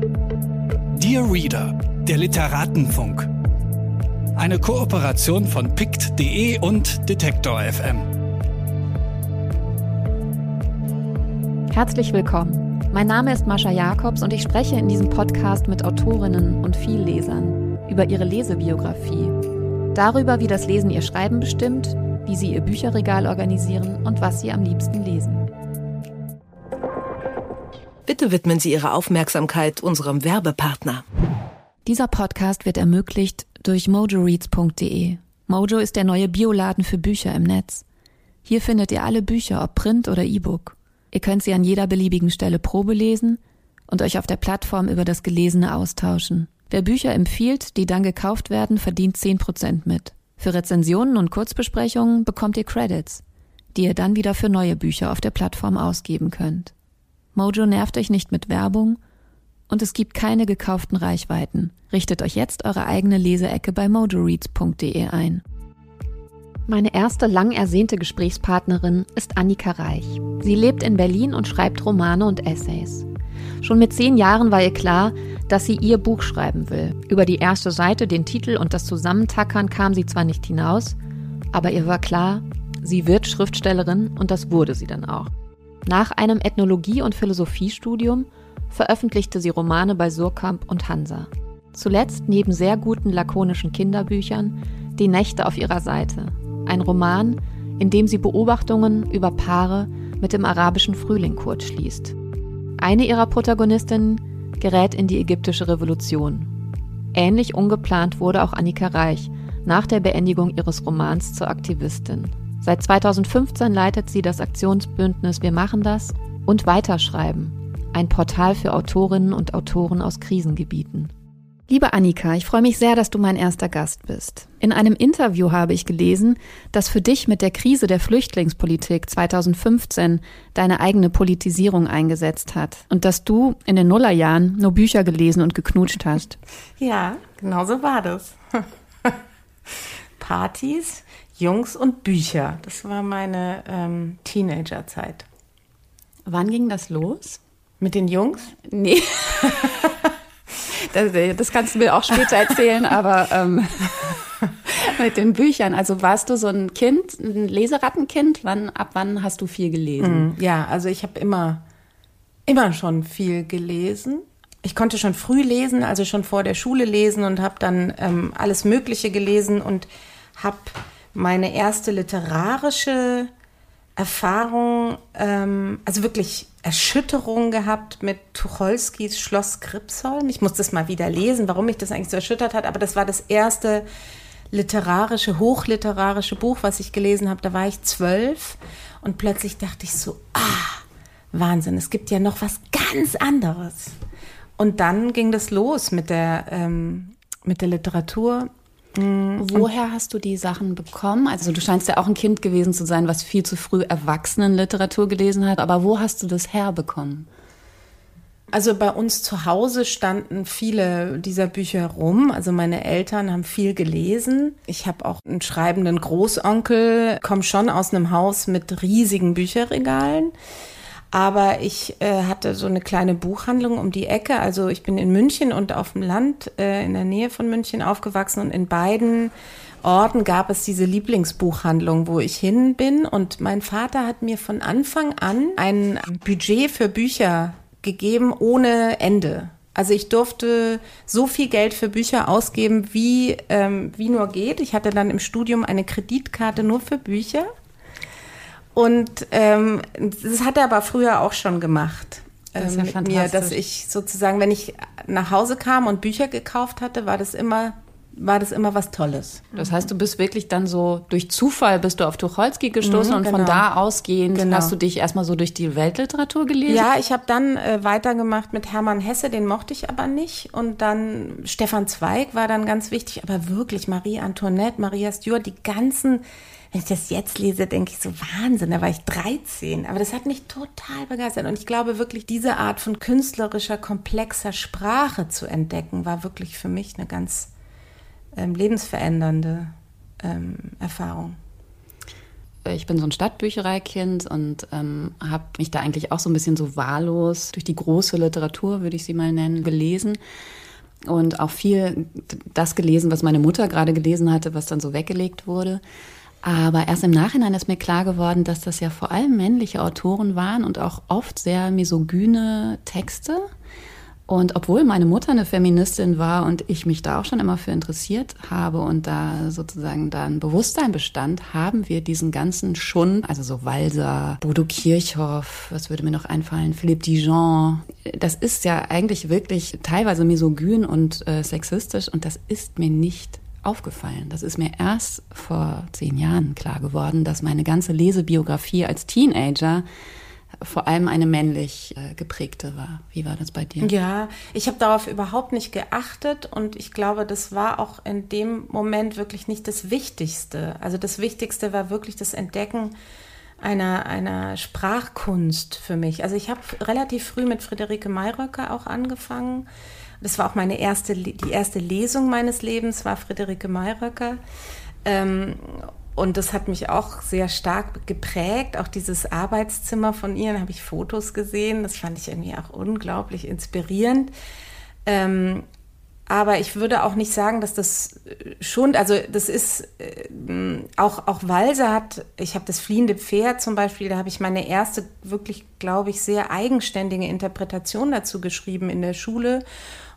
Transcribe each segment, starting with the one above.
Dear Reader, der Literatenfunk. Eine Kooperation von pict.de und Detektor FM. Herzlich willkommen. Mein Name ist Mascha Jakobs und ich spreche in diesem Podcast mit Autorinnen und Viellesern über ihre Lesebiografie. Darüber, wie das Lesen ihr Schreiben bestimmt, wie sie ihr Bücherregal organisieren und was sie am liebsten lesen. Bitte widmen Sie Ihre Aufmerksamkeit unserem Werbepartner. Dieser Podcast wird ermöglicht durch mojoreads.de. Mojo ist der neue Bioladen für Bücher im Netz. Hier findet ihr alle Bücher, ob Print oder E-Book. Ihr könnt sie an jeder beliebigen Stelle Probe lesen und euch auf der Plattform über das Gelesene austauschen. Wer Bücher empfiehlt, die dann gekauft werden, verdient 10% mit. Für Rezensionen und Kurzbesprechungen bekommt ihr Credits, die ihr dann wieder für neue Bücher auf der Plattform ausgeben könnt. Mojo nervt euch nicht mit Werbung und es gibt keine gekauften Reichweiten. Richtet euch jetzt eure eigene Leseecke bei mojoreads.de ein. Meine erste lang ersehnte Gesprächspartnerin ist Annika Reich. Sie lebt in Berlin und schreibt Romane und Essays. Schon mit zehn Jahren war ihr klar, dass sie ihr Buch schreiben will. Über die erste Seite, den Titel und das Zusammentackern kam sie zwar nicht hinaus, aber ihr war klar, sie wird Schriftstellerin und das wurde sie dann auch. Nach einem Ethnologie- und Philosophiestudium veröffentlichte sie Romane bei Surkamp und Hansa. Zuletzt neben sehr guten lakonischen Kinderbüchern Die Nächte auf ihrer Seite, ein Roman, in dem sie Beobachtungen über Paare mit dem arabischen Frühling kurzschließt. Eine ihrer Protagonistinnen gerät in die ägyptische Revolution. Ähnlich ungeplant wurde auch Annika Reich nach der Beendigung ihres Romans zur Aktivistin. Seit 2015 leitet sie das Aktionsbündnis Wir machen das und Weiterschreiben, ein Portal für Autorinnen und Autoren aus Krisengebieten. Liebe Annika, ich freue mich sehr, dass du mein erster Gast bist. In einem Interview habe ich gelesen, dass für dich mit der Krise der Flüchtlingspolitik 2015 deine eigene Politisierung eingesetzt hat und dass du in den Nullerjahren nur Bücher gelesen und geknutscht hast. Ja, genau so war das. Partys, Jungs und Bücher. Das war meine ähm, Teenagerzeit. Wann ging das los? Mit den Jungs? Nee. das, das, kannst du mir auch später erzählen, aber ähm, mit den Büchern. Also warst du so ein Kind, ein Leserattenkind? Wann, ab wann hast du viel gelesen? Mm, ja, also ich habe immer, immer schon viel gelesen. Ich konnte schon früh lesen, also schon vor der Schule lesen und habe dann ähm, alles Mögliche gelesen und habe meine erste literarische Erfahrung, ähm, also wirklich Erschütterung gehabt mit Tucholskys Schloss Gripsholm. Ich muss das mal wieder lesen, warum mich das eigentlich so erschüttert hat, aber das war das erste literarische, hochliterarische Buch, was ich gelesen habe. Da war ich zwölf und plötzlich dachte ich so, ah, Wahnsinn, es gibt ja noch was ganz anderes. Und dann ging das los mit der, ähm, mit der Literatur Mhm. Woher hast du die Sachen bekommen? Also du scheinst ja auch ein Kind gewesen zu sein, was viel zu früh Erwachsenenliteratur gelesen hat. Aber wo hast du das herbekommen? Also bei uns zu Hause standen viele dieser Bücher rum. Also meine Eltern haben viel gelesen. Ich habe auch einen schreibenden Großonkel, komme schon aus einem Haus mit riesigen Bücherregalen. Aber ich äh, hatte so eine kleine Buchhandlung um die Ecke. Also ich bin in München und auf dem Land äh, in der Nähe von München aufgewachsen und in beiden Orten gab es diese Lieblingsbuchhandlung, wo ich hin bin. Und mein Vater hat mir von Anfang an ein Budget für Bücher gegeben ohne Ende. Also ich durfte so viel Geld für Bücher ausgeben, wie, ähm, wie nur geht. Ich hatte dann im Studium eine Kreditkarte nur für Bücher. Und ähm, das hat er aber früher auch schon gemacht. Das ist ja ähm, mit mir, dass ich sozusagen, wenn ich nach Hause kam und Bücher gekauft hatte, war das immer war das immer was Tolles. Das heißt, du bist wirklich dann so durch Zufall bist du auf Tucholsky gestoßen mhm, und genau. von da ausgehend genau. hast du dich erstmal so durch die Weltliteratur gelesen? Ja, ich habe dann äh, weitergemacht mit Hermann Hesse, den mochte ich aber nicht und dann Stefan Zweig war dann ganz wichtig, aber wirklich Marie Antoinette, Maria Stuart, die ganzen wenn ich das jetzt lese, denke ich so, Wahnsinn, da war ich 13. Aber das hat mich total begeistert. Und ich glaube wirklich, diese Art von künstlerischer, komplexer Sprache zu entdecken, war wirklich für mich eine ganz ähm, lebensverändernde ähm, Erfahrung. ich bin so ein Stadtbüchereikind und ähm, habe mich da eigentlich auch so ein bisschen so wahllos durch die große Literatur, würde ich sie mal nennen, gelesen und auch viel das gelesen, was meine Mutter gerade gelesen hatte, was dann so weggelegt wurde. Aber erst im Nachhinein ist mir klar geworden, dass das ja vor allem männliche Autoren waren und auch oft sehr misogyne Texte. Und obwohl meine Mutter eine Feministin war und ich mich da auch schon immer für interessiert habe und da sozusagen da ein Bewusstsein bestand, haben wir diesen ganzen Schund, also so Walser, Bodo Kirchhoff, was würde mir noch einfallen, Philippe Dijon, das ist ja eigentlich wirklich teilweise misogyn und äh, sexistisch und das ist mir nicht aufgefallen. Das ist mir erst vor zehn Jahren klar geworden, dass meine ganze Lesebiografie als Teenager vor allem eine männlich äh, geprägte war. Wie war das bei dir? Ja, ich habe darauf überhaupt nicht geachtet und ich glaube, das war auch in dem Moment wirklich nicht das Wichtigste. Also das Wichtigste war wirklich das Entdecken einer, einer Sprachkunst für mich. Also ich habe relativ früh mit Friederike Mayröcker auch angefangen. Das war auch meine erste, die erste Lesung meines Lebens, war Friederike Mayröcker. Ähm, und das hat mich auch sehr stark geprägt. Auch dieses Arbeitszimmer von ihr, da habe ich Fotos gesehen. Das fand ich irgendwie auch unglaublich inspirierend. Ähm, aber ich würde auch nicht sagen, dass das schon, also das ist äh, auch, auch Walser hat, ich habe das fliehende Pferd zum Beispiel, da habe ich meine erste wirklich, glaube ich, sehr eigenständige Interpretation dazu geschrieben in der Schule.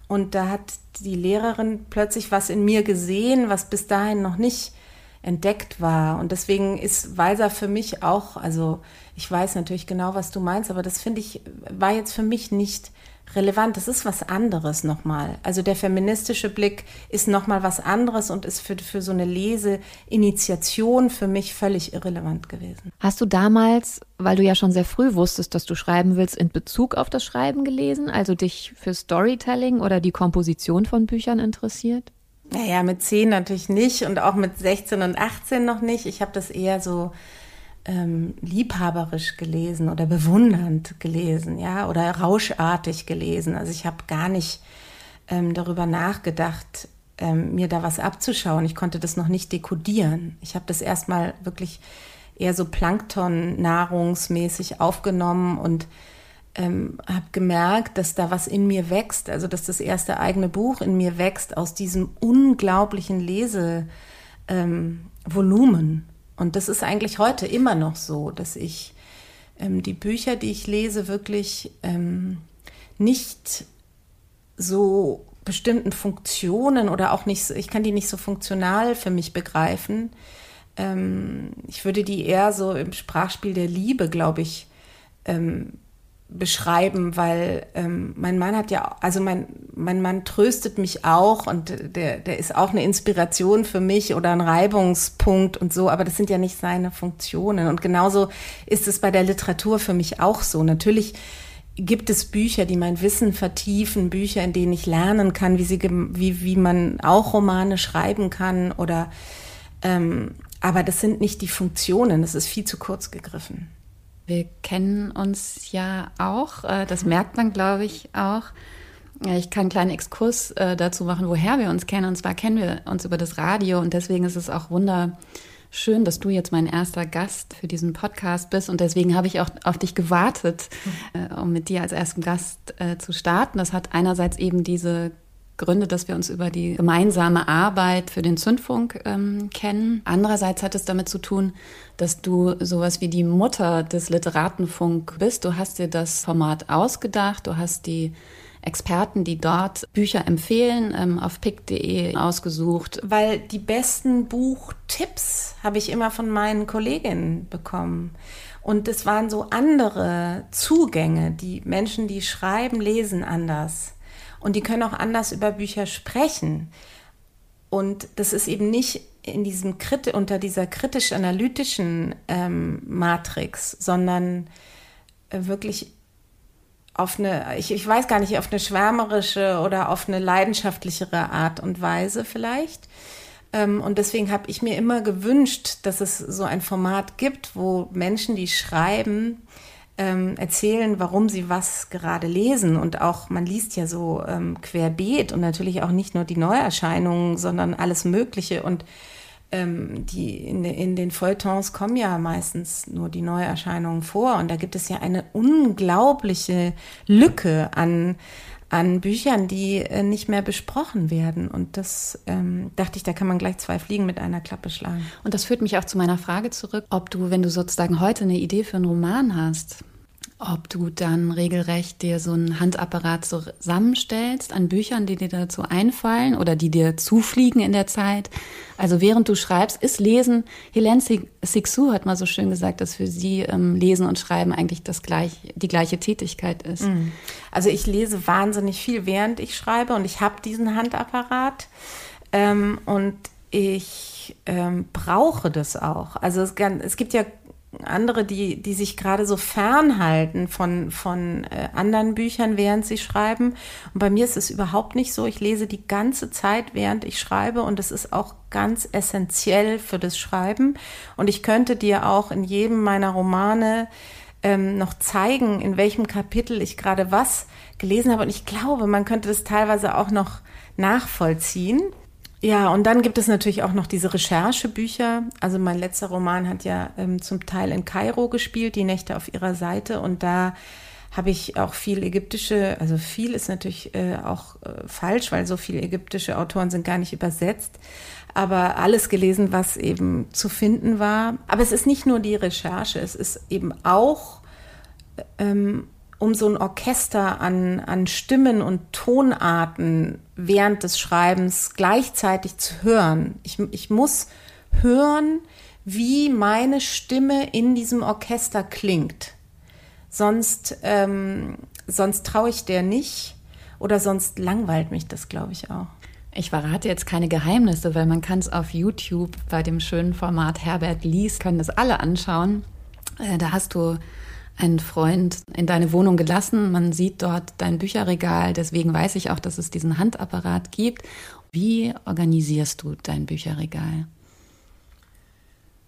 Und da hat die Lehrerin plötzlich was in mir gesehen, was bis dahin noch nicht entdeckt war. Und deswegen ist Walser für mich auch, also ich weiß natürlich genau, was du meinst, aber das finde ich, war jetzt für mich nicht relevant. Das ist was anderes nochmal. Also der feministische Blick ist nochmal was anderes und ist für, für so eine Leseinitiation für mich völlig irrelevant gewesen. Hast du damals, weil du ja schon sehr früh wusstest, dass du schreiben willst, in Bezug auf das Schreiben gelesen, also dich für Storytelling oder die Komposition von Büchern interessiert? Naja, mit 10 natürlich nicht und auch mit 16 und 18 noch nicht. Ich habe das eher so ähm, liebhaberisch gelesen oder bewundernd gelesen, ja, oder rauschartig gelesen. Also ich habe gar nicht ähm, darüber nachgedacht, ähm, mir da was abzuschauen. Ich konnte das noch nicht dekodieren. Ich habe das erstmal wirklich eher so Plankton-nahrungsmäßig aufgenommen und ähm, habe gemerkt, dass da was in mir wächst, also dass das erste eigene Buch in mir wächst aus diesem unglaublichen Lesevolumen. Ähm, und das ist eigentlich heute immer noch so, dass ich ähm, die Bücher, die ich lese, wirklich ähm, nicht so bestimmten Funktionen oder auch nicht, ich kann die nicht so funktional für mich begreifen. Ähm, ich würde die eher so im Sprachspiel der Liebe, glaube ich, ähm, beschreiben, weil ähm, mein Mann hat ja, also mein, mein Mann tröstet mich auch und der, der ist auch eine Inspiration für mich oder ein Reibungspunkt und so, aber das sind ja nicht seine Funktionen. Und genauso ist es bei der Literatur für mich auch so. Natürlich gibt es Bücher, die mein Wissen vertiefen, Bücher, in denen ich lernen kann, wie, sie, wie, wie man auch Romane schreiben kann oder ähm, aber das sind nicht die Funktionen, das ist viel zu kurz gegriffen. Wir kennen uns ja auch, äh, das merkt man, glaube ich, auch. Ich kann einen kleinen Exkurs äh, dazu machen, woher wir uns kennen. Und zwar kennen wir uns über das Radio und deswegen ist es auch wunderschön, dass du jetzt mein erster Gast für diesen Podcast bist. Und deswegen habe ich auch auf dich gewartet, äh, um mit dir als ersten Gast zu starten. Das hat einerseits eben diese Gründe, dass wir uns über die gemeinsame Arbeit für den Zündfunk ähm, kennen. Andererseits hat es damit zu tun, dass du sowas wie die Mutter des Literatenfunk bist. Du hast dir das Format ausgedacht, du hast die Experten, die dort Bücher empfehlen, ähm, auf pick.de ausgesucht. Weil die besten Buchtipps habe ich immer von meinen Kolleginnen bekommen. Und es waren so andere Zugänge. Die Menschen, die schreiben, lesen anders. Und die können auch anders über Bücher sprechen. Und das ist eben nicht in diesem Krit unter dieser kritisch-analytischen ähm, Matrix, sondern äh, wirklich auf eine, ich, ich weiß gar nicht, auf eine schwärmerische oder auf eine leidenschaftlichere Art und Weise vielleicht. Ähm, und deswegen habe ich mir immer gewünscht, dass es so ein Format gibt, wo Menschen, die schreiben, ähm, erzählen, warum sie was gerade lesen. Und auch, man liest ja so ähm, querbeet und natürlich auch nicht nur die Neuerscheinungen, sondern alles Mögliche. Und ähm, die in, in den Feuilletons kommen ja meistens nur die Neuerscheinungen vor und da gibt es ja eine unglaubliche Lücke an an Büchern, die äh, nicht mehr besprochen werden. Und das ähm, dachte ich, da kann man gleich zwei Fliegen mit einer Klappe schlagen. Und das führt mich auch zu meiner Frage zurück, ob du, wenn du sozusagen heute eine Idee für einen Roman hast, ob du dann regelrecht dir so einen Handapparat zusammenstellst an Büchern, die dir dazu einfallen oder die dir zufliegen in der Zeit. Also während du schreibst, ist Lesen, Helene Sixou hat mal so schön gesagt, dass für sie ähm, Lesen und Schreiben eigentlich das gleich, die gleiche Tätigkeit ist. Mhm. Also ich lese wahnsinnig viel, während ich schreibe und ich habe diesen Handapparat ähm, und ich ähm, brauche das auch. Also es, es gibt ja andere, die, die sich gerade so fernhalten von, von äh, anderen Büchern, während sie schreiben. Und bei mir ist es überhaupt nicht so. Ich lese die ganze Zeit, während ich schreibe und es ist auch ganz essentiell für das Schreiben. Und ich könnte dir auch in jedem meiner Romane ähm, noch zeigen, in welchem Kapitel ich gerade was gelesen habe. Und ich glaube, man könnte das teilweise auch noch nachvollziehen. Ja, und dann gibt es natürlich auch noch diese Recherchebücher. Also mein letzter Roman hat ja ähm, zum Teil in Kairo gespielt, die Nächte auf ihrer Seite. Und da habe ich auch viel ägyptische, also viel ist natürlich äh, auch äh, falsch, weil so viele ägyptische Autoren sind gar nicht übersetzt. Aber alles gelesen, was eben zu finden war. Aber es ist nicht nur die Recherche, es ist eben auch ähm, um so ein Orchester an, an Stimmen und Tonarten während des Schreibens gleichzeitig zu hören. Ich, ich muss hören, wie meine Stimme in diesem Orchester klingt. Sonst, ähm, sonst traue ich der nicht oder sonst langweilt mich das, glaube ich, auch. Ich verrate jetzt keine Geheimnisse, weil man kann es auf YouTube bei dem schönen Format Herbert liest, können das alle anschauen. Äh, da hast du einen Freund in deine Wohnung gelassen. Man sieht dort dein Bücherregal. Deswegen weiß ich auch, dass es diesen Handapparat gibt. Wie organisierst du dein Bücherregal?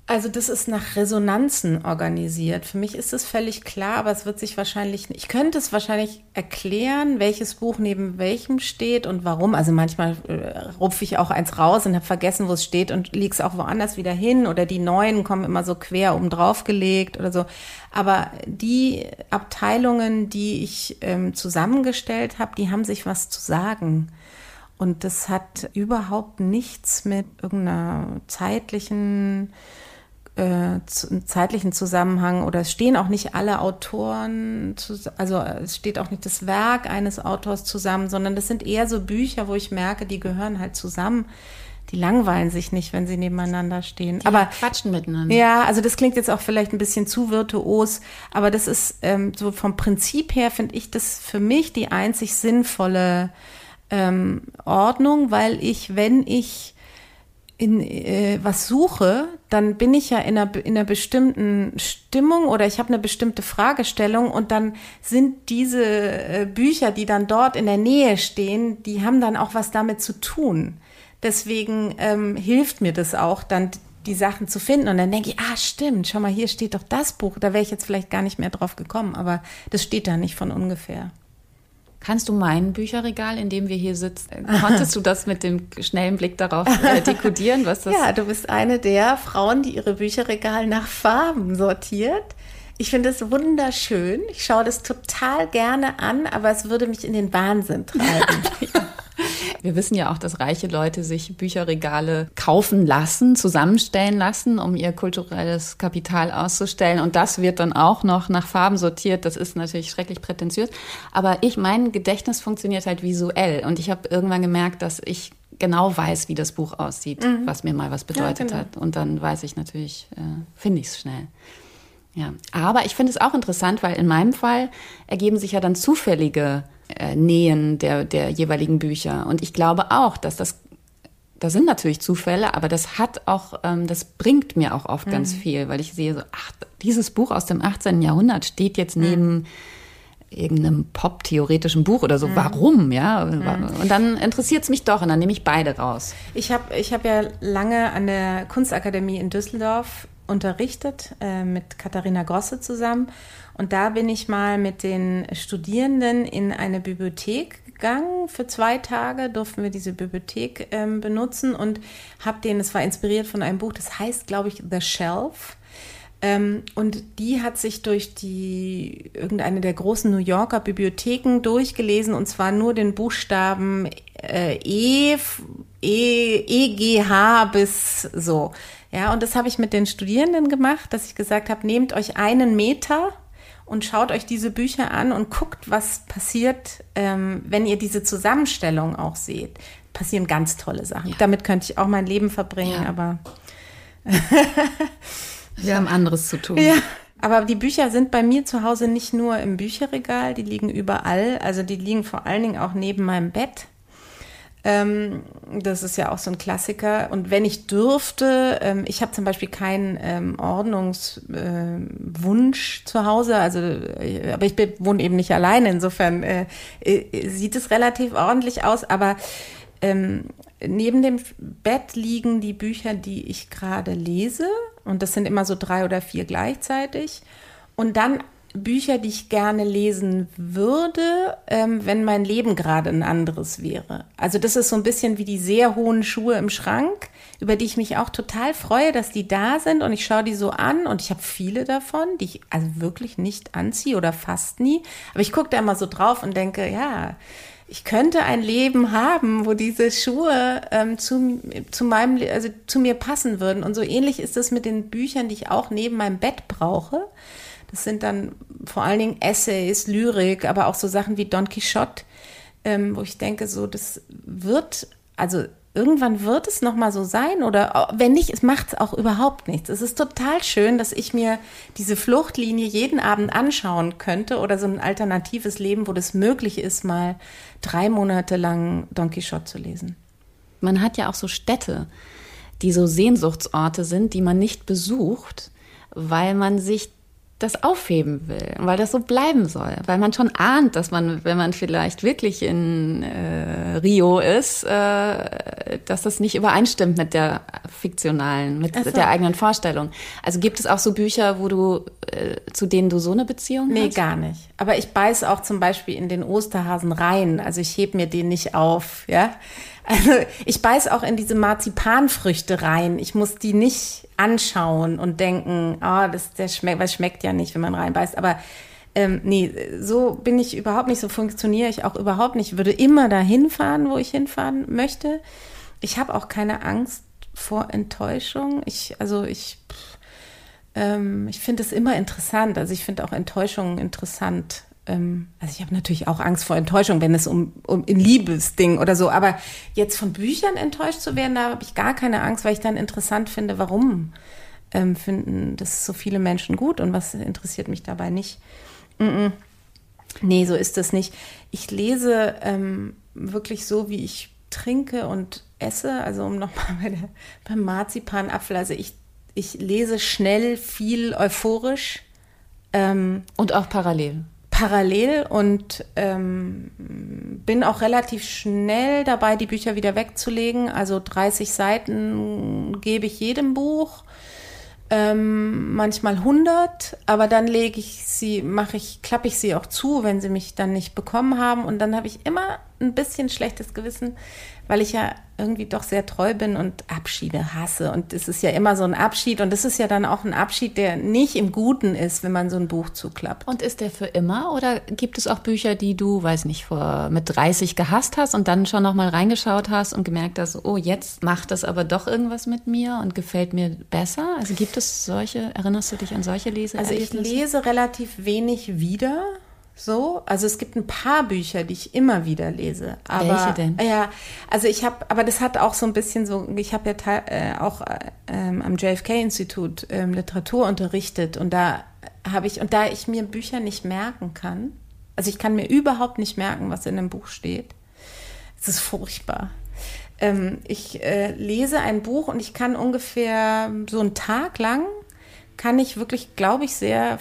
Also das ist nach Resonanzen organisiert. Für mich ist es völlig klar, aber es wird sich wahrscheinlich, ich könnte es wahrscheinlich erklären, welches Buch neben welchem steht und warum. Also manchmal äh, rupfe ich auch eins raus und habe vergessen, wo es steht und liege es auch woanders wieder hin oder die neuen kommen immer so quer oben drauf gelegt oder so. Aber die Abteilungen, die ich ähm, zusammengestellt habe, die haben sich was zu sagen. Und das hat überhaupt nichts mit irgendeiner zeitlichen äh, zeitlichen Zusammenhang oder es stehen auch nicht alle Autoren, also es steht auch nicht das Werk eines Autors zusammen, sondern das sind eher so Bücher, wo ich merke, die gehören halt zusammen. Die langweilen sich nicht, wenn sie nebeneinander stehen. Die aber quatschen miteinander. Ja, also das klingt jetzt auch vielleicht ein bisschen zu virtuos, aber das ist ähm, so vom Prinzip her finde ich das für mich die einzig sinnvolle ähm, Ordnung, weil ich, wenn ich in äh, was suche, dann bin ich ja in einer, in einer bestimmten Stimmung oder ich habe eine bestimmte Fragestellung und dann sind diese äh, Bücher, die dann dort in der Nähe stehen, die haben dann auch was damit zu tun. Deswegen ähm, hilft mir das auch, dann die Sachen zu finden. Und dann denke ich, ah, stimmt, schau mal, hier steht doch das Buch. Da wäre ich jetzt vielleicht gar nicht mehr drauf gekommen, aber das steht da nicht von ungefähr. Kannst du mein Bücherregal, in dem wir hier sitzen, konntest du das mit dem schnellen Blick darauf äh, dekodieren, was das Ja, du bist eine der Frauen, die ihre Bücherregal nach Farben sortiert. Ich finde es wunderschön. Ich schaue das total gerne an, aber es würde mich in den Wahnsinn treiben. Wir wissen ja auch, dass reiche Leute sich Bücherregale kaufen lassen, zusammenstellen lassen, um ihr kulturelles Kapital auszustellen. Und das wird dann auch noch nach Farben sortiert. Das ist natürlich schrecklich prätentiös. Aber ich, mein Gedächtnis funktioniert halt visuell. Und ich habe irgendwann gemerkt, dass ich genau weiß, wie das Buch aussieht, mhm. was mir mal was bedeutet ja, genau. hat. Und dann weiß ich natürlich, äh, finde ich es schnell. Ja, aber ich finde es auch interessant, weil in meinem Fall ergeben sich ja dann zufällige äh, Nähen der, der jeweiligen Bücher. Und ich glaube auch, dass das, da sind natürlich Zufälle, aber das hat auch, ähm, das bringt mir auch oft mhm. ganz viel, weil ich sehe so, ach, dieses Buch aus dem 18. Jahrhundert steht jetzt neben mhm. irgendeinem pop-theoretischen Buch oder so. Mhm. Warum, ja? Mhm. Und dann interessiert es mich doch und dann nehme ich beide raus. Ich habe ich hab ja lange an der Kunstakademie in Düsseldorf unterrichtet äh, mit Katharina Grosse zusammen. Und da bin ich mal mit den Studierenden in eine Bibliothek gegangen. Für zwei Tage durften wir diese Bibliothek ähm, benutzen und habe den, es war inspiriert von einem Buch, das heißt, glaube ich, The Shelf. Ähm, und die hat sich durch die irgendeine der großen New Yorker Bibliotheken durchgelesen und zwar nur den Buchstaben äh, E, E, E, G, H bis so. Ja, und das habe ich mit den Studierenden gemacht, dass ich gesagt habe, nehmt euch einen Meter und schaut euch diese Bücher an und guckt, was passiert, ähm, wenn ihr diese Zusammenstellung auch seht. Passieren ganz tolle Sachen. Ja. Damit könnte ich auch mein Leben verbringen, ja. aber wir haben anderes zu tun. Ja. Aber die Bücher sind bei mir zu Hause nicht nur im Bücherregal, die liegen überall. Also die liegen vor allen Dingen auch neben meinem Bett. Ähm, das ist ja auch so ein Klassiker. Und wenn ich dürfte, ähm, ich habe zum Beispiel keinen ähm, Ordnungswunsch äh, zu Hause, also äh, aber ich wohne eben nicht alleine, insofern äh, äh, sieht es relativ ordentlich aus, aber ähm, neben dem Bett liegen die Bücher, die ich gerade lese. Und das sind immer so drei oder vier gleichzeitig. Und dann Bücher, die ich gerne lesen würde, ähm, wenn mein Leben gerade ein anderes wäre. Also das ist so ein bisschen wie die sehr hohen Schuhe im Schrank, über die ich mich auch total freue, dass die da sind und ich schaue die so an und ich habe viele davon, die ich also wirklich nicht anziehe oder fast nie. Aber ich gucke da immer so drauf und denke, ja, ich könnte ein Leben haben, wo diese Schuhe ähm, zu, zu meinem, also zu mir passen würden. Und so ähnlich ist es mit den Büchern, die ich auch neben meinem Bett brauche. Das sind dann vor allen Dingen Essays, Lyrik, aber auch so Sachen wie Don Quixote, ähm, wo ich denke, so, das wird, also irgendwann wird es nochmal so sein oder wenn nicht, es macht auch überhaupt nichts. Es ist total schön, dass ich mir diese Fluchtlinie jeden Abend anschauen könnte oder so ein alternatives Leben, wo das möglich ist, mal drei Monate lang Don Quixote zu lesen. Man hat ja auch so Städte, die so Sehnsuchtsorte sind, die man nicht besucht, weil man sich das aufheben will, weil das so bleiben soll, weil man schon ahnt, dass man, wenn man vielleicht wirklich in äh, Rio ist, äh, dass das nicht übereinstimmt mit der fiktionalen, mit so. der eigenen Vorstellung. Also gibt es auch so Bücher, wo du äh, zu denen du so eine Beziehung nee, hast? Nee, gar nicht. Aber ich beiß auch zum Beispiel in den Osterhasen rein. Also ich heb mir den nicht auf, ja. Also ich beiß auch in diese Marzipanfrüchte rein. Ich muss die nicht anschauen und denken, ah, oh, das der schmeckt, was schmeckt ja nicht, wenn man reinbeißt. Aber ähm, nee, so bin ich überhaupt nicht, so funktioniere ich auch überhaupt nicht. Ich würde immer dahin fahren, wo ich hinfahren möchte. Ich habe auch keine Angst vor Enttäuschung. Ich, also ich, ähm, ich finde es immer interessant. Also ich finde auch Enttäuschungen interessant ähm, also ich habe natürlich auch Angst vor Enttäuschung, wenn es um, um ein Liebesding oder so, aber jetzt von Büchern enttäuscht zu werden, da habe ich gar keine Angst, weil ich dann interessant finde, warum ähm, finden das so viele Menschen gut und was interessiert mich dabei nicht. Mm -mm. Nee, so ist das nicht. Ich lese ähm, wirklich so, wie ich trinke und esse, also um nochmal bei beim Marzipanapfel, also ich, ich lese schnell, viel euphorisch. Ähm, und auch parallel parallel und ähm, bin auch relativ schnell dabei, die Bücher wieder wegzulegen. Also 30 Seiten gebe ich jedem Buch, ähm, manchmal 100, aber dann lege ich sie, mache ich, klappe ich sie auch zu, wenn sie mich dann nicht bekommen haben. Und dann habe ich immer ein bisschen schlechtes Gewissen, weil ich ja irgendwie doch sehr treu bin und Abschiede hasse. Und es ist ja immer so ein Abschied. Und es ist ja dann auch ein Abschied, der nicht im Guten ist, wenn man so ein Buch zuklappt. Und ist der für immer? Oder gibt es auch Bücher, die du, weiß nicht, vor mit 30 gehasst hast und dann schon nochmal reingeschaut hast und gemerkt hast, oh, jetzt macht das aber doch irgendwas mit mir und gefällt mir besser? Also gibt es solche, erinnerst du dich an solche Leser? Also ich lese relativ wenig wieder. So, also es gibt ein paar Bücher, die ich immer wieder lese. Aber, Welche denn? Ja, also ich habe, aber das hat auch so ein bisschen so, ich habe ja äh, auch äh, am JFK-Institut ähm, Literatur unterrichtet und da habe ich, und da ich mir Bücher nicht merken kann, also ich kann mir überhaupt nicht merken, was in einem Buch steht. Es ist furchtbar. Ähm, ich äh, lese ein Buch und ich kann ungefähr so einen Tag lang kann ich wirklich, glaube ich, sehr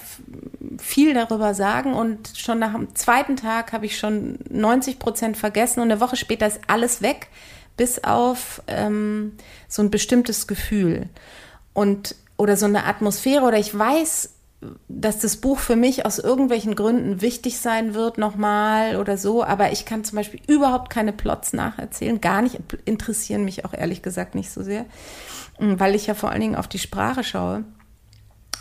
viel darüber sagen. Und schon nach dem zweiten Tag habe ich schon 90 Prozent vergessen und eine Woche später ist alles weg, bis auf ähm, so ein bestimmtes Gefühl und oder so eine Atmosphäre oder ich weiß, dass das Buch für mich aus irgendwelchen Gründen wichtig sein wird nochmal oder so, aber ich kann zum Beispiel überhaupt keine Plots nacherzählen, gar nicht, interessieren mich auch ehrlich gesagt nicht so sehr, weil ich ja vor allen Dingen auf die Sprache schaue.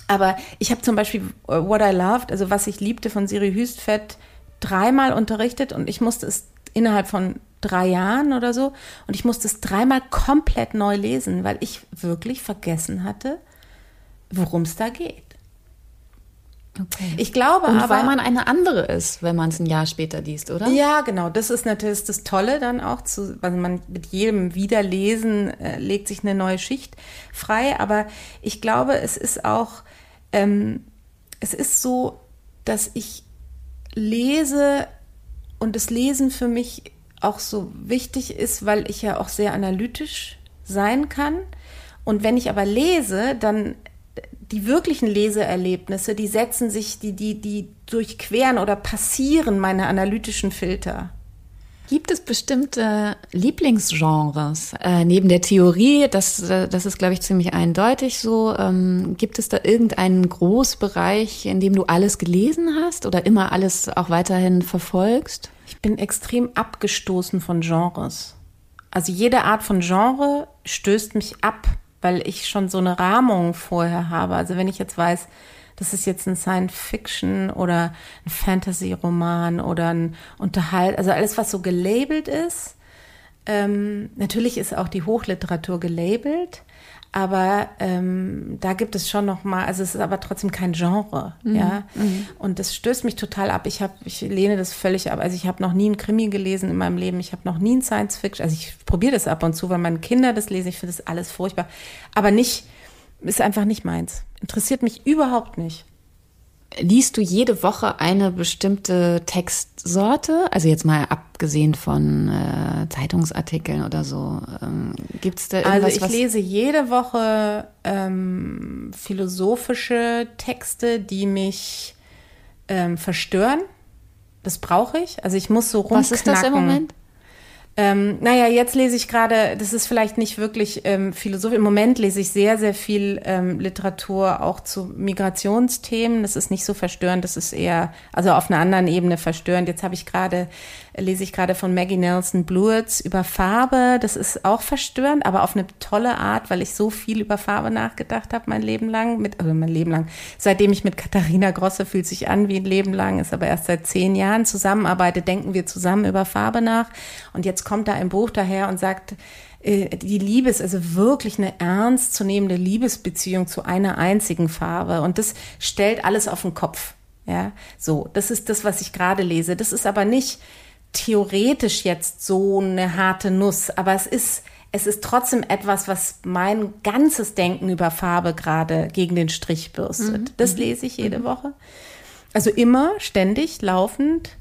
Aber ich habe zum Beispiel äh, What I Loved, also was ich liebte von Siri Hüstfett, dreimal unterrichtet und ich musste es innerhalb von drei Jahren oder so und ich musste es dreimal komplett neu lesen, weil ich wirklich vergessen hatte, worum es da geht. Okay. Ich glaube Und aber, weil man eine andere ist, wenn man es ein Jahr später liest, oder? Ja, genau. Das ist natürlich das Tolle dann auch, zu, also man mit jedem Wiederlesen äh, legt sich eine neue Schicht frei. Aber ich glaube, es ist auch, ähm, es ist so, dass ich lese und das Lesen für mich auch so wichtig ist, weil ich ja auch sehr analytisch sein kann. Und wenn ich aber lese, dann die wirklichen Leseerlebnisse, die setzen sich, die, die, die durchqueren oder passieren meine analytischen Filter. Gibt es bestimmte Lieblingsgenres? Äh, neben der Theorie, das, äh, das ist, glaube ich, ziemlich eindeutig so. Ähm, gibt es da irgendeinen Großbereich, in dem du alles gelesen hast oder immer alles auch weiterhin verfolgst? Ich bin extrem abgestoßen von Genres. Also jede Art von Genre stößt mich ab weil ich schon so eine Rahmung vorher habe. Also wenn ich jetzt weiß, das ist jetzt ein Science-Fiction oder ein Fantasy-Roman oder ein Unterhalt, also alles, was so gelabelt ist. Ähm, natürlich ist auch die Hochliteratur gelabelt, aber ähm, da gibt es schon noch mal, also es ist aber trotzdem kein Genre, mhm. ja. Mhm. Und das stößt mich total ab. Ich habe, ich lehne das völlig ab. Also ich habe noch nie einen Krimi gelesen in meinem Leben. Ich habe noch nie ein Science Fiction. Also ich probiere das ab und zu, weil meine Kinder das lesen. Ich finde das alles furchtbar, aber nicht, ist einfach nicht meins. Interessiert mich überhaupt nicht. Liest du jede Woche eine bestimmte Textsorte? Also jetzt mal abgesehen von äh, Zeitungsartikeln oder so. Ähm, Gibt es da irgendwas? Also ich lese jede Woche ähm, philosophische Texte, die mich ähm, verstören. Das brauche ich. Also ich muss so rumknacken. Was ist das im Moment? Ähm, naja, jetzt lese ich gerade, das ist vielleicht nicht wirklich ähm, Philosophie. Im Moment lese ich sehr, sehr viel ähm, Literatur auch zu Migrationsthemen. Das ist nicht so verstörend, das ist eher, also auf einer anderen Ebene verstörend. Jetzt habe ich gerade, lese ich gerade von Maggie Nelson Bluets über Farbe. Das ist auch verstörend, aber auf eine tolle Art, weil ich so viel über Farbe nachgedacht habe mein Leben lang. Mit, also mein Leben lang. Seitdem ich mit Katharina Grosse fühlt sich an wie ein Leben lang, ist aber erst seit zehn Jahren zusammenarbeite, denken wir zusammen über Farbe nach. Und jetzt kommt da ein Buch daher und sagt, äh, die Liebe ist also wirklich eine ernstzunehmende Liebesbeziehung zu einer einzigen Farbe. Und das stellt alles auf den Kopf. Ja, so. Das ist das, was ich gerade lese. Das ist aber nicht theoretisch jetzt so eine harte Nuss, aber es ist, es ist trotzdem etwas, was mein ganzes Denken über Farbe gerade gegen den Strich bürstet. Mhm. Das lese ich jede mhm. Woche. Also immer, ständig, laufend.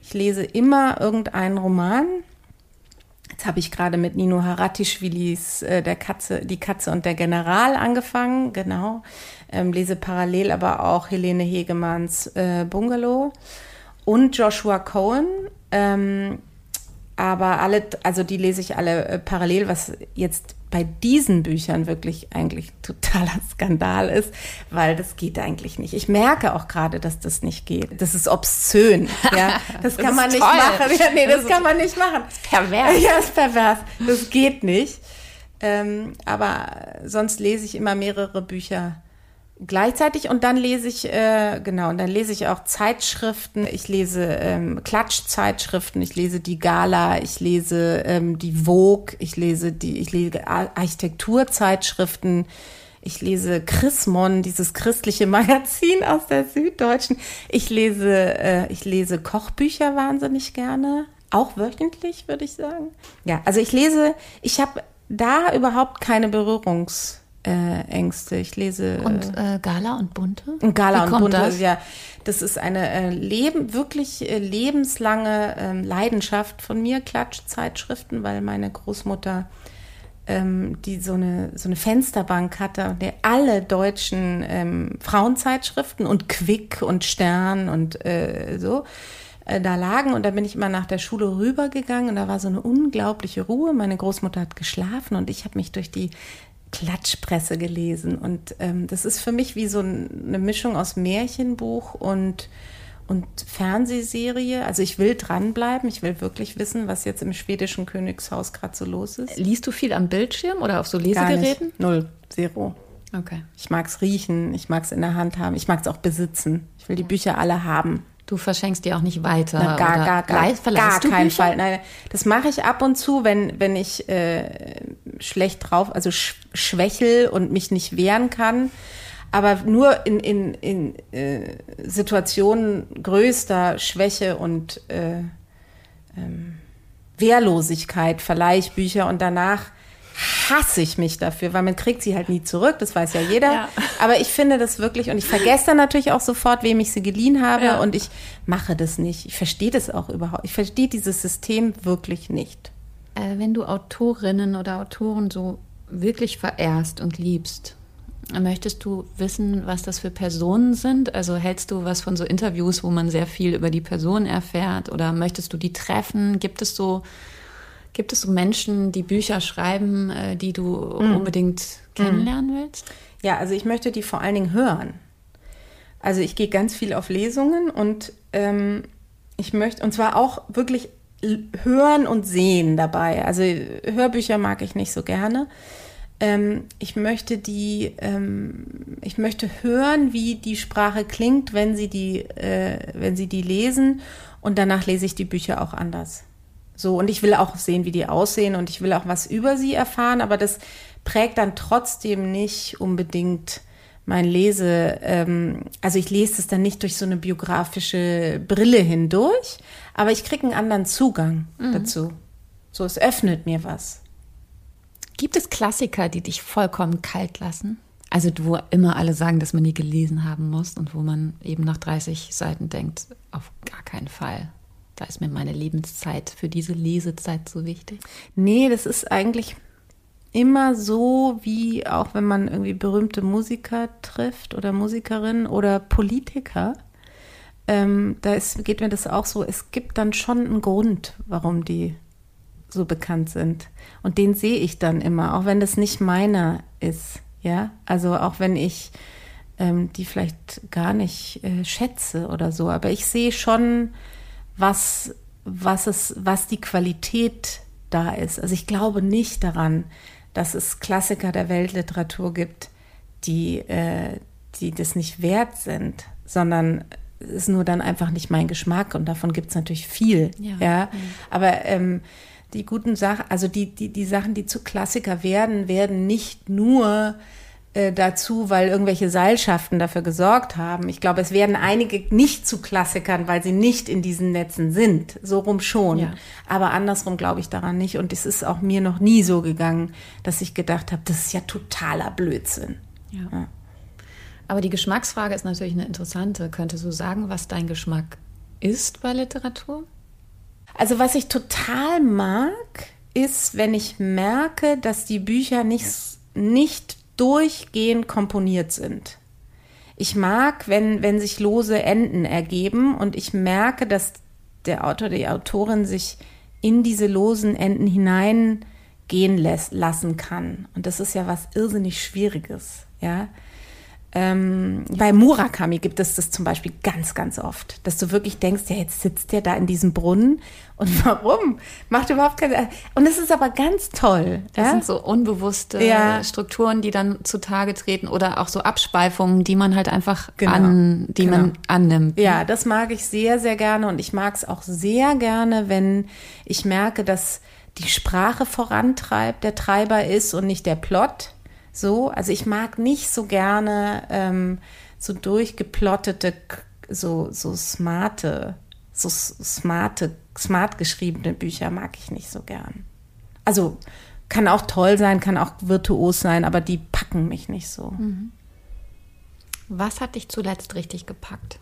Ich lese immer irgendeinen Roman. Jetzt habe ich gerade mit Nino Haratischwilis äh, der Katze, die Katze und der General angefangen, genau. Ähm, lese parallel aber auch Helene Hegemanns äh, Bungalow und Joshua Cohen. Ähm, aber alle, also die lese ich alle äh, parallel, was jetzt bei diesen Büchern wirklich eigentlich totaler Skandal ist, weil das geht eigentlich nicht. Ich merke auch gerade, dass das nicht geht. Das ist obszön. Ja, das, das kann man nicht toll. machen. Ja, nee, das, das kann man nicht machen. Pervers. Ja, ist pervers. Das geht nicht. Ähm, aber sonst lese ich immer mehrere Bücher gleichzeitig und dann lese ich äh, genau und dann lese ich auch Zeitschriften. Ich lese ähm, Klatschzeitschriften. Ich lese die Gala. Ich lese ähm, die Vogue. Ich lese die ich lese Architekturzeitschriften. Ich lese Chrismon dieses christliche Magazin aus der Süddeutschen. Ich lese äh, ich lese Kochbücher wahnsinnig gerne. Auch wöchentlich würde ich sagen. Ja also ich lese ich habe da überhaupt keine Berührungs äh, Ängste. Ich lese. Und äh, Gala und Bunte? Und Gala und Bunte, das? ja. Das ist eine äh, Leben, wirklich äh, lebenslange ähm, Leidenschaft von mir, Klatschzeitschriften, weil meine Großmutter ähm, die so eine, so eine Fensterbank hatte, der alle deutschen ähm, Frauenzeitschriften und Quick und Stern und äh, so äh, da lagen und da bin ich immer nach der Schule rübergegangen und da war so eine unglaubliche Ruhe. Meine Großmutter hat geschlafen und ich habe mich durch die Klatschpresse gelesen. Und ähm, das ist für mich wie so eine Mischung aus Märchenbuch und, und Fernsehserie. Also ich will dranbleiben, ich will wirklich wissen, was jetzt im schwedischen Königshaus gerade so los ist. Liest du viel am Bildschirm oder auf so Lesegeräten? Null, zero. Okay. Ich mag es riechen, ich mag es in der Hand haben, ich mag es auch besitzen. Ich will die Bücher alle haben. Du verschenkst die auch nicht weiter. Na, gar, gar, gar, gar keinen? Fall. Nein, das mache ich ab und zu, wenn, wenn ich äh, schlecht drauf, also sch schwächel und mich nicht wehren kann. Aber nur in, in, in äh, Situationen größter Schwäche und äh, ähm, Wehrlosigkeit verleihe ich Bücher und danach hasse ich mich dafür, weil man kriegt sie halt nie zurück, das weiß ja jeder. Ja. Aber ich finde das wirklich, und ich vergesse dann natürlich auch sofort, wem ich sie geliehen habe Ja. und ich mache das nicht. Ich verstehe das auch überhaupt. Ich verstehe dieses System wirklich nicht. Äh, wenn du Autorinnen oder Autoren so wirklich verehrst und liebst, möchtest du wissen, was das für Personen sind? Also hältst du was von so Interviews, wo man sehr viel über die Person erfährt? Oder möchtest du die treffen? Gibt es so, gibt es so Menschen, die Bücher schreiben, äh, die du unbedingt kennenlernen willst? Ja, also ich möchte die vor allen Dingen hören. Also ich gehe ganz viel auf Lesungen und ähm, ich möchte, und zwar auch wirklich hören und sehen dabei. Also Hörbücher mag ich nicht so gerne. Ähm, ich möchte die, ähm, ich möchte hören, wie die Sprache klingt, wenn sie die, äh, wenn sie die lesen und danach lese ich die Bücher auch anders. So, und ich will auch sehen, wie die aussehen und ich will auch was über sie erfahren, aber das prägt dann trotzdem nicht unbedingt mein Lese, ähm, also ich lese es dann nicht durch so eine biografische Brille hindurch, aber ich kriege einen anderen Zugang dazu. So, es öffnet mir was. Gibt es Klassiker, die dich vollkommen kalt lassen? Also wo immer alle sagen, dass man die gelesen haben muss und wo man eben nach 30 Seiten denkt, auf gar keinen Fall. Da ist mir meine Lebenszeit für diese Lesezeit so wichtig. Nee, das ist eigentlich immer so, wie auch wenn man irgendwie berühmte Musiker trifft oder Musikerinnen oder Politiker. Ähm, da ist, geht mir das auch so. Es gibt dann schon einen Grund, warum die so bekannt sind. Und den sehe ich dann immer, auch wenn das nicht meiner ist. Ja, also auch wenn ich ähm, die vielleicht gar nicht äh, schätze oder so. Aber ich sehe schon, was, was, es, was die Qualität da ist. Also ich glaube nicht daran, dass es Klassiker der Weltliteratur gibt, die, äh, die das nicht wert sind, sondern es ist nur dann einfach nicht mein Geschmack und davon gibt es natürlich viel. Ja. Ja, aber ähm, die guten Sachen, also die, die, die Sachen, die zu Klassiker werden, werden nicht nur äh, dazu, weil irgendwelche Seilschaften dafür gesorgt haben. Ich glaube, es werden einige nicht zu Klassikern, weil sie nicht in diesen Netzen sind. So rum schon. Ja. Aber andersrum glaube ich daran nicht. Und es ist auch mir noch nie so gegangen, dass ich gedacht habe, das ist ja totaler Blödsinn. Ja. Aber die Geschmacksfrage ist natürlich eine interessante. Könntest du sagen, was dein Geschmack ist bei Literatur? Also was ich total mag, ist, wenn ich merke, dass die Bücher nicht, nicht durchgehend komponiert sind. Ich mag, wenn, wenn sich lose Enden ergeben und ich merke, dass der Autor, die Autorin sich in diese losen Enden hineingehen lässt, lassen kann. Und das ist ja was irrsinnig Schwieriges, ja. Ähm, bei Murakami gibt es das zum Beispiel ganz, ganz oft, dass du wirklich denkst, ja, jetzt sitzt der da in diesem Brunnen und warum? Macht überhaupt keinen Und es ist aber ganz toll. Das ja? sind so unbewusste Ja. Strukturen, die dann zutage treten oder auch so Abschweifungen, die man halt einfach Genau. an, die Genau. man annimmt. Ja, das mag ich sehr, sehr gerne und ich mag es auch sehr gerne, wenn ich merke, dass die Sprache vorantreibt, der Treiber ist und nicht der Plot. So, also ich mag nicht so gerne ähm, so durchgeplottete, so so smarte, so smarte, smart geschriebene Bücher mag ich nicht so gern. Also kann auch toll sein, kann auch virtuos sein, aber die packen mich nicht so. Was hat dich zuletzt richtig gepackt?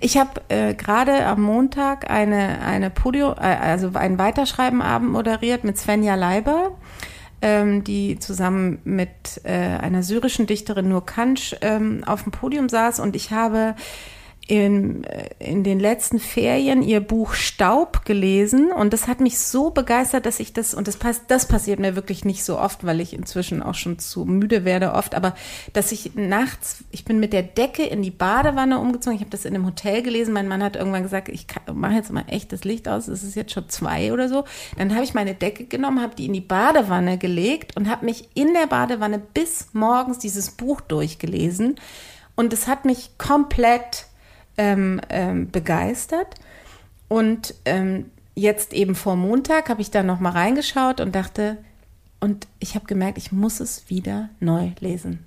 Ich habe äh, gerade am Montag eine, eine Podio, äh, also einen Weiterschreibenabend moderiert mit Svenja Leiber, die zusammen mit äh, einer syrischen Dichterin Nur Kansch ähm, auf dem Podium saß. Und ich habe in, äh, in den letzten Ferien ihr Buch Staub gelesen und das hat mich so begeistert, dass ich das, und das, pass, das passiert mir wirklich nicht so oft, weil ich inzwischen auch schon zu müde werde oft, aber dass ich nachts, ich bin mit der Decke in die Badewanne umgezogen, ich habe das in einem Hotel gelesen, mein Mann hat irgendwann gesagt, ich mache jetzt mal echt das Licht aus, es ist jetzt schon zwei oder so, dann habe ich meine Decke genommen, habe die in die Badewanne gelegt und habe mich in der Badewanne bis morgens dieses Buch durchgelesen und es hat mich komplett ähm, ähm, begeistert. Und ähm, jetzt eben vor Montag habe ich da noch mal reingeschaut und dachte, und ich habe gemerkt, ich muss es wieder neu lesen.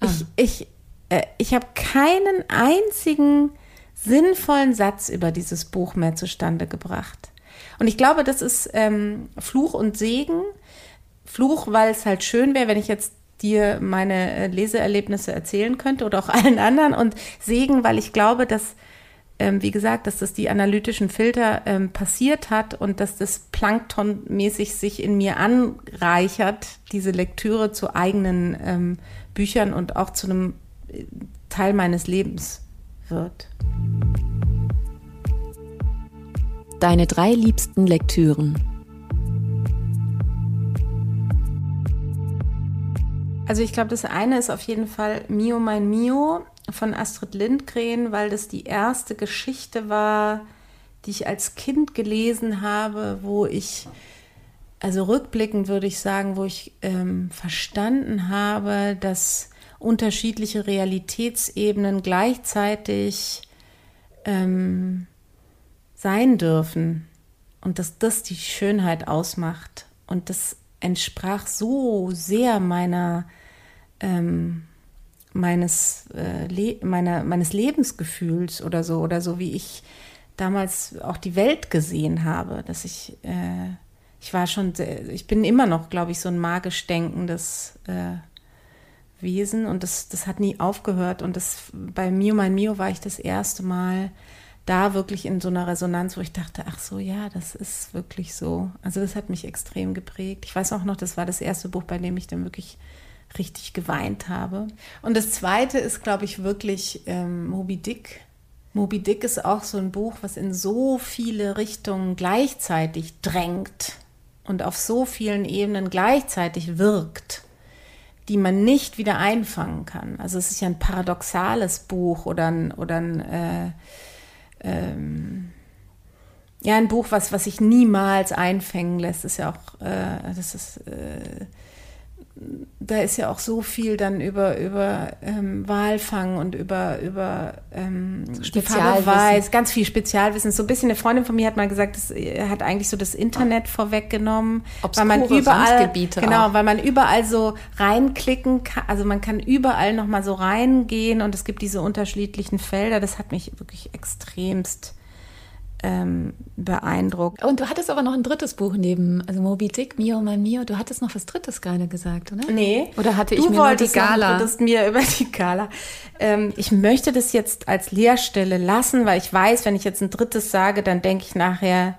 Ah. Ich, ich, äh, ich habe keinen einzigen sinnvollen Satz über dieses Buch mehr zustande gebracht. Und ich glaube, das ist ähm, Fluch und Segen. Fluch, weil es halt schön wäre, wenn ich jetzt dir meine äh, Leseerlebnisse erzählen könnte oder auch allen anderen und Segen, weil ich glaube, dass, ähm, wie gesagt, dass das die analytischen Filter ähm, passiert hat und dass das planktonmäßig sich in mir anreichert, diese Lektüre zu eigenen ähm, Büchern und auch zu einem äh, Teil meines Lebens wird. Deine drei liebsten Lektüren. Also ich glaube, das eine ist auf jeden Fall Mio mein Mio von Astrid Lindgren, weil das die erste Geschichte war, die ich als Kind gelesen habe, wo ich, also rückblickend würde ich sagen, wo ich ähm, verstanden habe, dass unterschiedliche Realitätsebenen gleichzeitig ähm, sein dürfen und dass das die Schönheit ausmacht. Und das entsprach so sehr meiner ähm, meines, äh, meiner, meines Lebensgefühls oder so, oder so wie ich damals auch die Welt gesehen habe, dass ich, äh, ich war schon, sehr, ich bin immer noch, glaube ich, so ein magisch denkendes äh, Wesen und das, das hat nie aufgehört und das bei Mio mein Mio war ich das erste Mal da wirklich in so einer Resonanz, wo ich dachte, ach so, ja, das ist wirklich so. Also das hat mich extrem geprägt. Ich weiß auch noch, das war das erste Buch, bei dem ich dann wirklich richtig geweint habe. Und das zweite ist, glaube ich, wirklich ähm, Moby Dick. Moby Dick ist auch so ein Buch, was in so viele Richtungen gleichzeitig drängt und auf so vielen Ebenen gleichzeitig wirkt, die man nicht wieder einfangen kann. Also es ist ja ein paradoxales Buch oder ein, oder ein äh, ähm, ja, ein Buch, was, was sich niemals einfängen lässt, ist ja auch, äh, das ist, äh, da ist ja auch so viel dann über, über ähm, Walfang und über, über ähm, Spezialwissen. ganz viel Spezialwissen. So ein bisschen eine Freundin von mir hat mal gesagt, das hat eigentlich so das Internet vorweggenommen. Obskure weil man überall, genau, auch. weil man überall so reinklicken kann, also man kann überall nochmal so reingehen und es gibt diese unterschiedlichen Felder. Das hat mich wirklich extremst ähm, beeindruckt. Und du hattest aber noch ein drittes Buch neben, also Moby Dick, Mio mein Mio. Du hattest noch was Drittes gerade gesagt, oder? Nee. Oder hatte ich du mir nur die Gala? Du wolltest mir über die Gala. Ähm, ich möchte das jetzt als Leerstelle lassen, weil ich weiß, wenn ich jetzt ein drittes sage, dann denke ich nachher,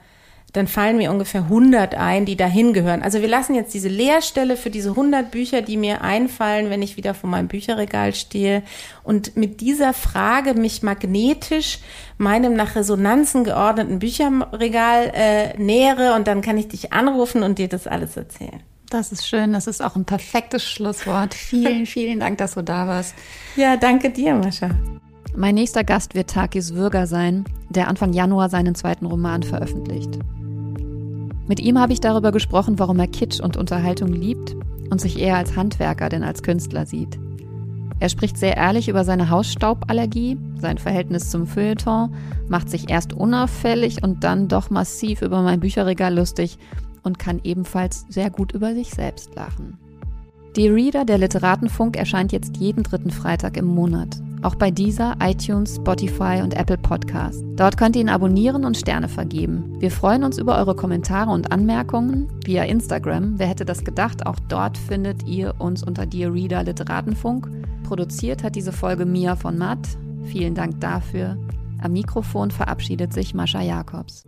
dann fallen mir ungefähr 100 ein, die dahin gehören. Also wir lassen jetzt diese Leerstelle für diese 100 Bücher, die mir einfallen, wenn ich wieder vor meinem Bücherregal stehe und mit dieser Frage mich magnetisch meinem nach Resonanzen geordneten Bücherregal äh, nähere und dann kann ich dich anrufen und dir das alles erzählen. Das ist schön, das ist auch ein perfektes Schlusswort. Vielen, vielen Dank, dass du da warst. Ja, danke dir, Mascha. Mein nächster Gast wird Takis Würger sein, der Anfang Januar seinen zweiten Roman veröffentlicht. Mit ihm habe ich darüber gesprochen, warum er Kitsch und Unterhaltung liebt und sich eher als Handwerker denn als Künstler sieht. Er spricht sehr ehrlich über seine Hausstauballergie, sein Verhältnis zum Feuilleton, macht sich erst unauffällig und dann doch massiv über mein Bücherregal lustig und kann ebenfalls sehr gut über sich selbst lachen. Die Reader der Literatenfunk erscheint jetzt jeden dritten Freitag im Monat. Auch bei dieser, iTunes, Spotify und Apple Podcast. Dort könnt ihr ihn abonnieren und Sterne vergeben. Wir freuen uns über eure Kommentare und Anmerkungen via Instagram. Wer hätte das gedacht? Auch dort findet ihr uns unter Dear Reader Literatenfunk. Produziert hat diese Folge Mia von Matt. Vielen Dank dafür. Am Mikrofon verabschiedet sich Mascha Jakobs.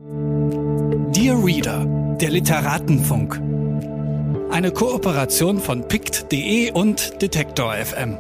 Dear Reader, der Literatenfunk. Eine Kooperation von pict.de und Detektor FM.